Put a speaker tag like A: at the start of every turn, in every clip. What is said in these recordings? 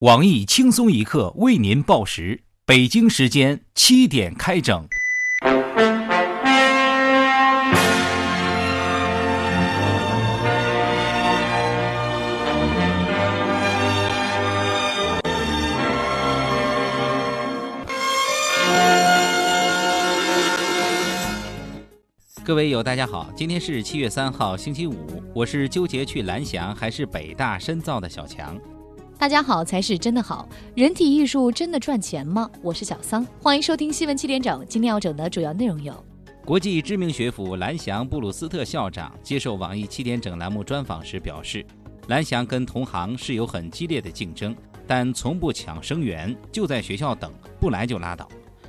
A: 网易轻松一刻为您报时，北京时间七点开整。各位友，大家好，今天是七月三号，星期五，我是纠结去蓝翔还是北大深造的小强。
B: 大家好才是真的好，人体艺术真的赚钱吗？我是小桑，欢迎收听新闻七点整。今天要整的主要内容有：
A: 国际知名学府蓝翔布鲁斯特校长接受网易七点整栏目专访时表示，蓝翔跟同行是有很激烈的竞争，但从不抢生源，就在学校等，不来就拉倒。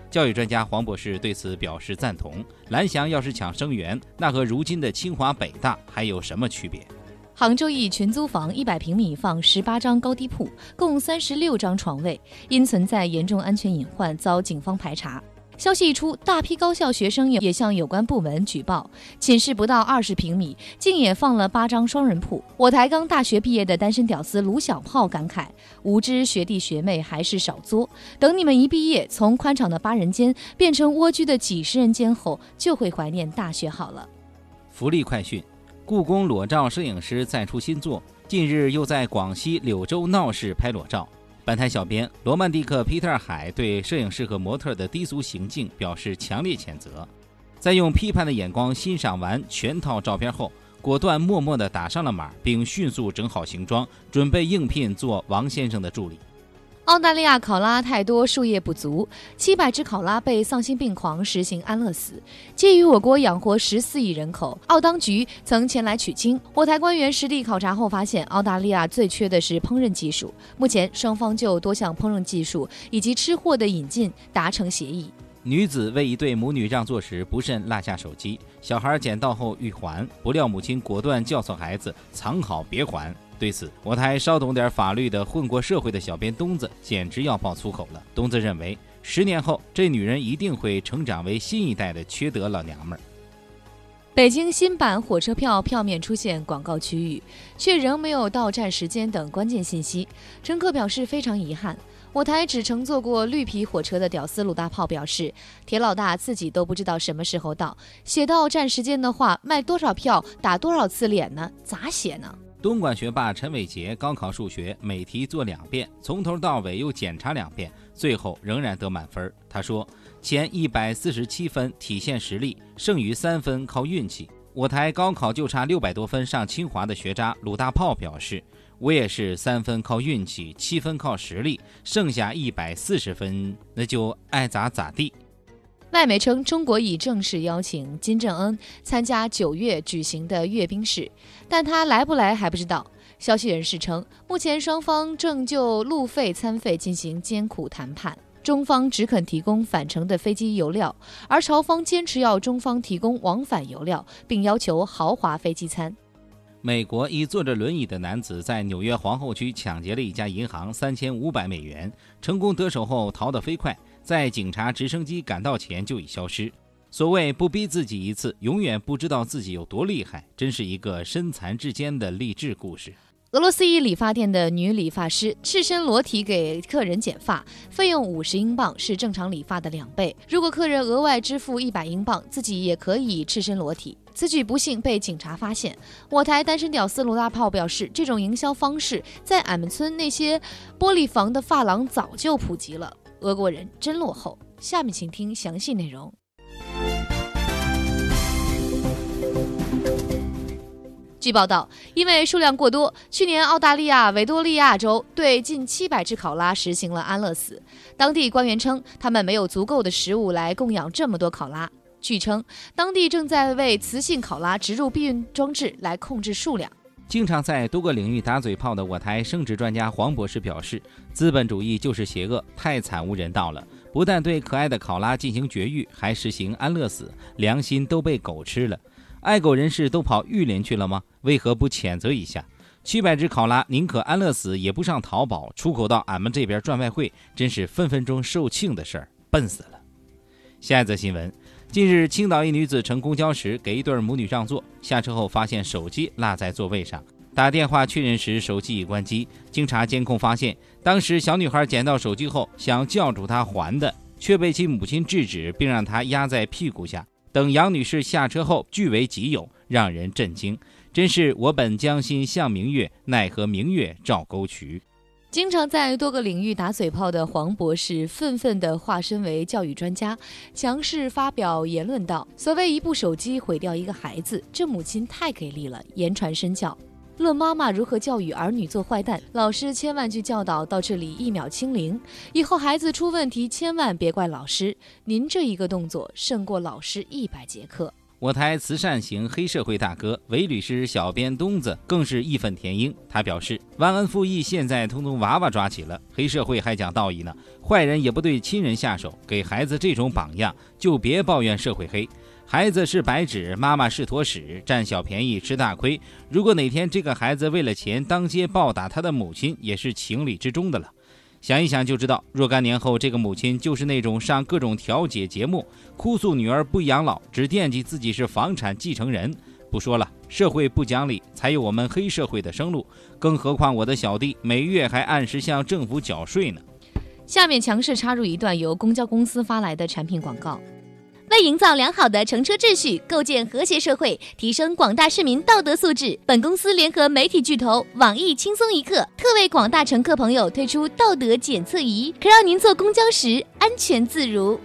A: 教育专家黄博士对此表示赞同。蓝翔要是抢生源，那和如今的清华北大还有什么区别？
B: 杭州一群租房一百平米放十八张高低铺，共三十六张床位，因存在严重安全隐患，遭警方排查。消息一出，大批高校学生也向有关部门举报，寝室不到二十平米，竟也放了八张双人铺。我台刚大学毕业的单身屌丝卢小炮感慨：无知学弟学妹还是少作，等你们一毕业，从宽敞的八人间变成蜗居的几十人间后，就会怀念大学好了。
A: 福利快讯。故宫裸照摄影师再出新作，近日又在广西柳州闹市拍裸照。本台小编罗曼蒂克皮特海对摄影师和模特的低俗行径表示强烈谴责，在用批判的眼光欣赏完全套照片后，果断默默地打上了码，并迅速整好行装，准备应聘做王先生的助理。
B: 澳大利亚考拉太多，树叶不足，七百只考拉被丧心病狂实行安乐死。介于我国养活十四亿人口，澳当局曾前来取经。我台官员实地考察后发现，澳大利亚最缺的是烹饪技术。目前双方就多项烹饪技术以及吃货的引进达成协议。
A: 女子为一对母女让座时不慎落下手机，小孩捡到后欲还，不料母亲果断教唆孩子藏好别还。对此，我台稍懂点法律的混过社会的小编东子简直要爆粗口了。东子认为，十年后这女人一定会成长为新一代的缺德老娘们儿。
B: 北京新版火车票票面出现广告区域，却仍没有到站时间等关键信息，乘客表示非常遗憾。我台只乘坐过绿皮火车的屌丝鲁大炮表示，铁老大自己都不知道什么时候到，写到站时间的话，卖多少票打多少次脸呢？咋写呢？
A: 东莞学霸陈伟杰高考数学每题做两遍，从头到尾又检查两遍，最后仍然得满分。他说：“前一百四十七分体现实力，剩余三分靠运气。”我台高考就差六百多分上清华的学渣鲁大炮表示：“我也是三分靠运气，七分靠实力，剩下一百四十分那就爱咋咋地。”
B: 外媒称，中国已正式邀请金正恩参加九月举行的阅兵式，但他来不来还不知道。消息人士称，目前双方正就路费、餐费进行艰苦谈判，中方只肯提供返程的飞机油料，而朝方坚持要中方提供往返油料，并要求豪华飞机餐。
A: 美国一坐着轮椅的男子在纽约皇后区抢劫了一家银行三千五百美元，成功得手后逃得飞快。在警察直升机赶到前就已消失。所谓不逼自己一次，永远不知道自己有多厉害，真是一个身残志坚的励志故事。
B: 俄罗斯一理发店的女理发师赤身裸体给客人剪发，费用五十英镑，是正常理发的两倍。如果客人额外支付一百英镑，自己也可以赤身裸体。此举不幸被警察发现。我台单身屌丝罗大炮表示，这种营销方式在俺们村那些玻璃房的发廊早就普及了。俄国人真落后。下面请听详细内容。据报道，因为数量过多，去年澳大利亚维多利亚州对近七百只考拉实行了安乐死。当地官员称，他们没有足够的食物来供养这么多考拉。据称，当地正在为雌性考拉植入避孕装置来控制数量。
A: 经常在多个领域打嘴炮的我台生殖专家黄博士表示，资本主义就是邪恶，太惨无人道了。不但对可爱的考拉进行绝育，还实行安乐死，良心都被狗吃了。爱狗人士都跑玉林去了吗？为何不谴责一下？七百只考拉宁可安乐死，也不上淘宝出口到俺们这边赚外汇，真是分分钟售罄的事儿，笨死了。下一则新闻。近日，青岛一女子乘公交时给一对母女让座，下车后发现手机落在座位上，打电话确认时手机已关机。经查监控发现，当时小女孩捡到手机后想叫住她还的，却被其母亲制止，并让她压在屁股下。等杨女士下车后，据为己有，让人震惊。真是我本将心向明月，奈何明月照沟渠。
B: 经常在多个领域打嘴炮的黄博士，愤愤地化身为教育专家，强势发表言论道：“所谓一部手机毁掉一个孩子，这母亲太给力了，言传身教。论妈妈如何教育儿女做坏蛋，老师千万句教导到这里一秒清零。以后孩子出问题，千万别怪老师，您这一个动作胜过老师一百节课。”
A: 我台慈善型黑社会大哥韦律师、小编东子更是义愤填膺。他表示：“忘恩负义，现在通通娃娃抓起了，黑社会还讲道义呢。坏人也不对亲人下手，给孩子这种榜样，就别抱怨社会黑。孩子是白纸，妈妈是坨屎，占小便宜吃大亏。如果哪天这个孩子为了钱当街暴打他的母亲，也是情理之中的了。”想一想就知道，若干年后，这个母亲就是那种上各种调解节目，哭诉女儿不养老，只惦记自己是房产继承人。不说了，社会不讲理，才有我们黑社会的生路。更何况我的小弟每月还按时向政府缴税呢。
B: 下面强势插入一段由公交公司发来的产品广告。为营造良好的乘车秩序，构建和谐社会，提升广大市民道德素质，本公司联合媒体巨头网易轻松一刻，特为广大乘客朋友推出道德检测仪，可让您坐公交时安全自如。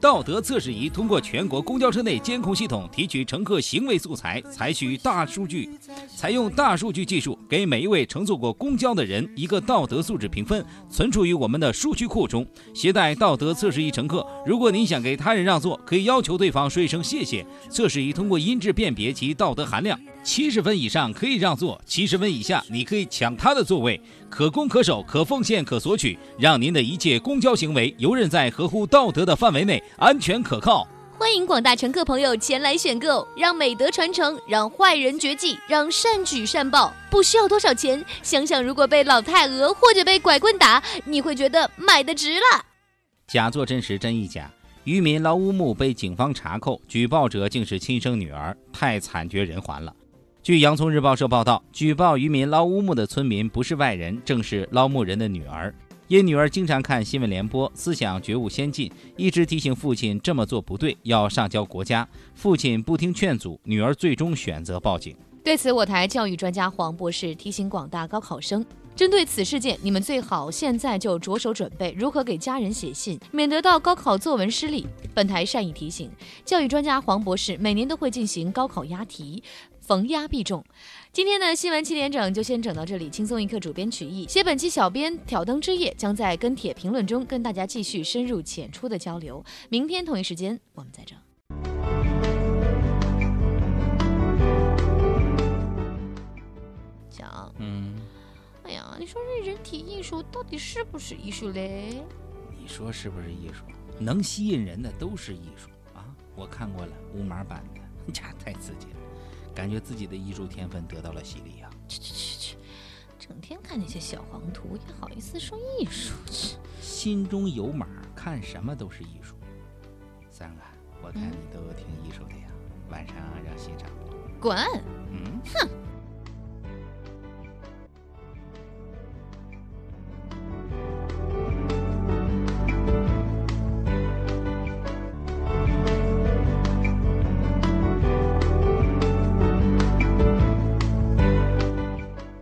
A: 道德测试仪通过全国公交车内监控系统提取乘客行为素材，采取大数据，采用大数据技术，给每一位乘坐过公交的人一个道德素质评分，存储于我们的数据库中。携带道德测试仪乘客，如果您想给他人让座，可以要求对方说一声谢谢。测试仪通过音质辨别其道德含量。七十分以上可以让座，七十分以下你可以抢他的座位，可攻可守，可奉献，可索取，让您的一切公交行为游刃在合乎道德的范围内，安全可靠。
B: 欢迎广大乘客朋友前来选购，让美德传承，让坏人绝迹，让善举善报，不需要多少钱。想想如果被老太鹅或者被拐棍打，你会觉得买的值了。
A: 假作真实真亦假，渔民捞乌木被警方查扣，举报者竟是亲生女儿，太惨绝人寰了。据洋葱日报社报道，举报渔民捞乌木的村民不是外人，正是捞木人的女儿。因女儿经常看新闻联播，思想觉悟先进，一直提醒父亲这么做不对，要上交国家。父亲不听劝阻，女儿最终选择报警。
B: 对此，我台教育专家黄博士提醒广大高考生：针对此事件，你们最好现在就着手准备如何给家人写信，免得到高考作文失利。本台善意提醒，教育专家黄博士每年都会进行高考押题。逢压必中。今天的新闻七点整就先整到这里。轻松一刻，主编曲艺，写本期小编挑灯之夜，将在跟帖评论中跟大家继续深入浅出的交流。明天同一时间，我们再整。讲，嗯，哎呀，你说这人体艺术到底是不是艺术嘞？
A: 你说是不是艺术？能吸引人的都是艺术啊！我看过了无码版的，家太刺激了。感觉自己的艺术天分得到了洗礼啊！
B: 去去去去，整天看那些小黄图，也好意思说艺术？
A: 去心中有码，看什么都是艺术。三个，我看你都挺艺术的呀，晚上让欣赏。
B: 滚！嗯，哼。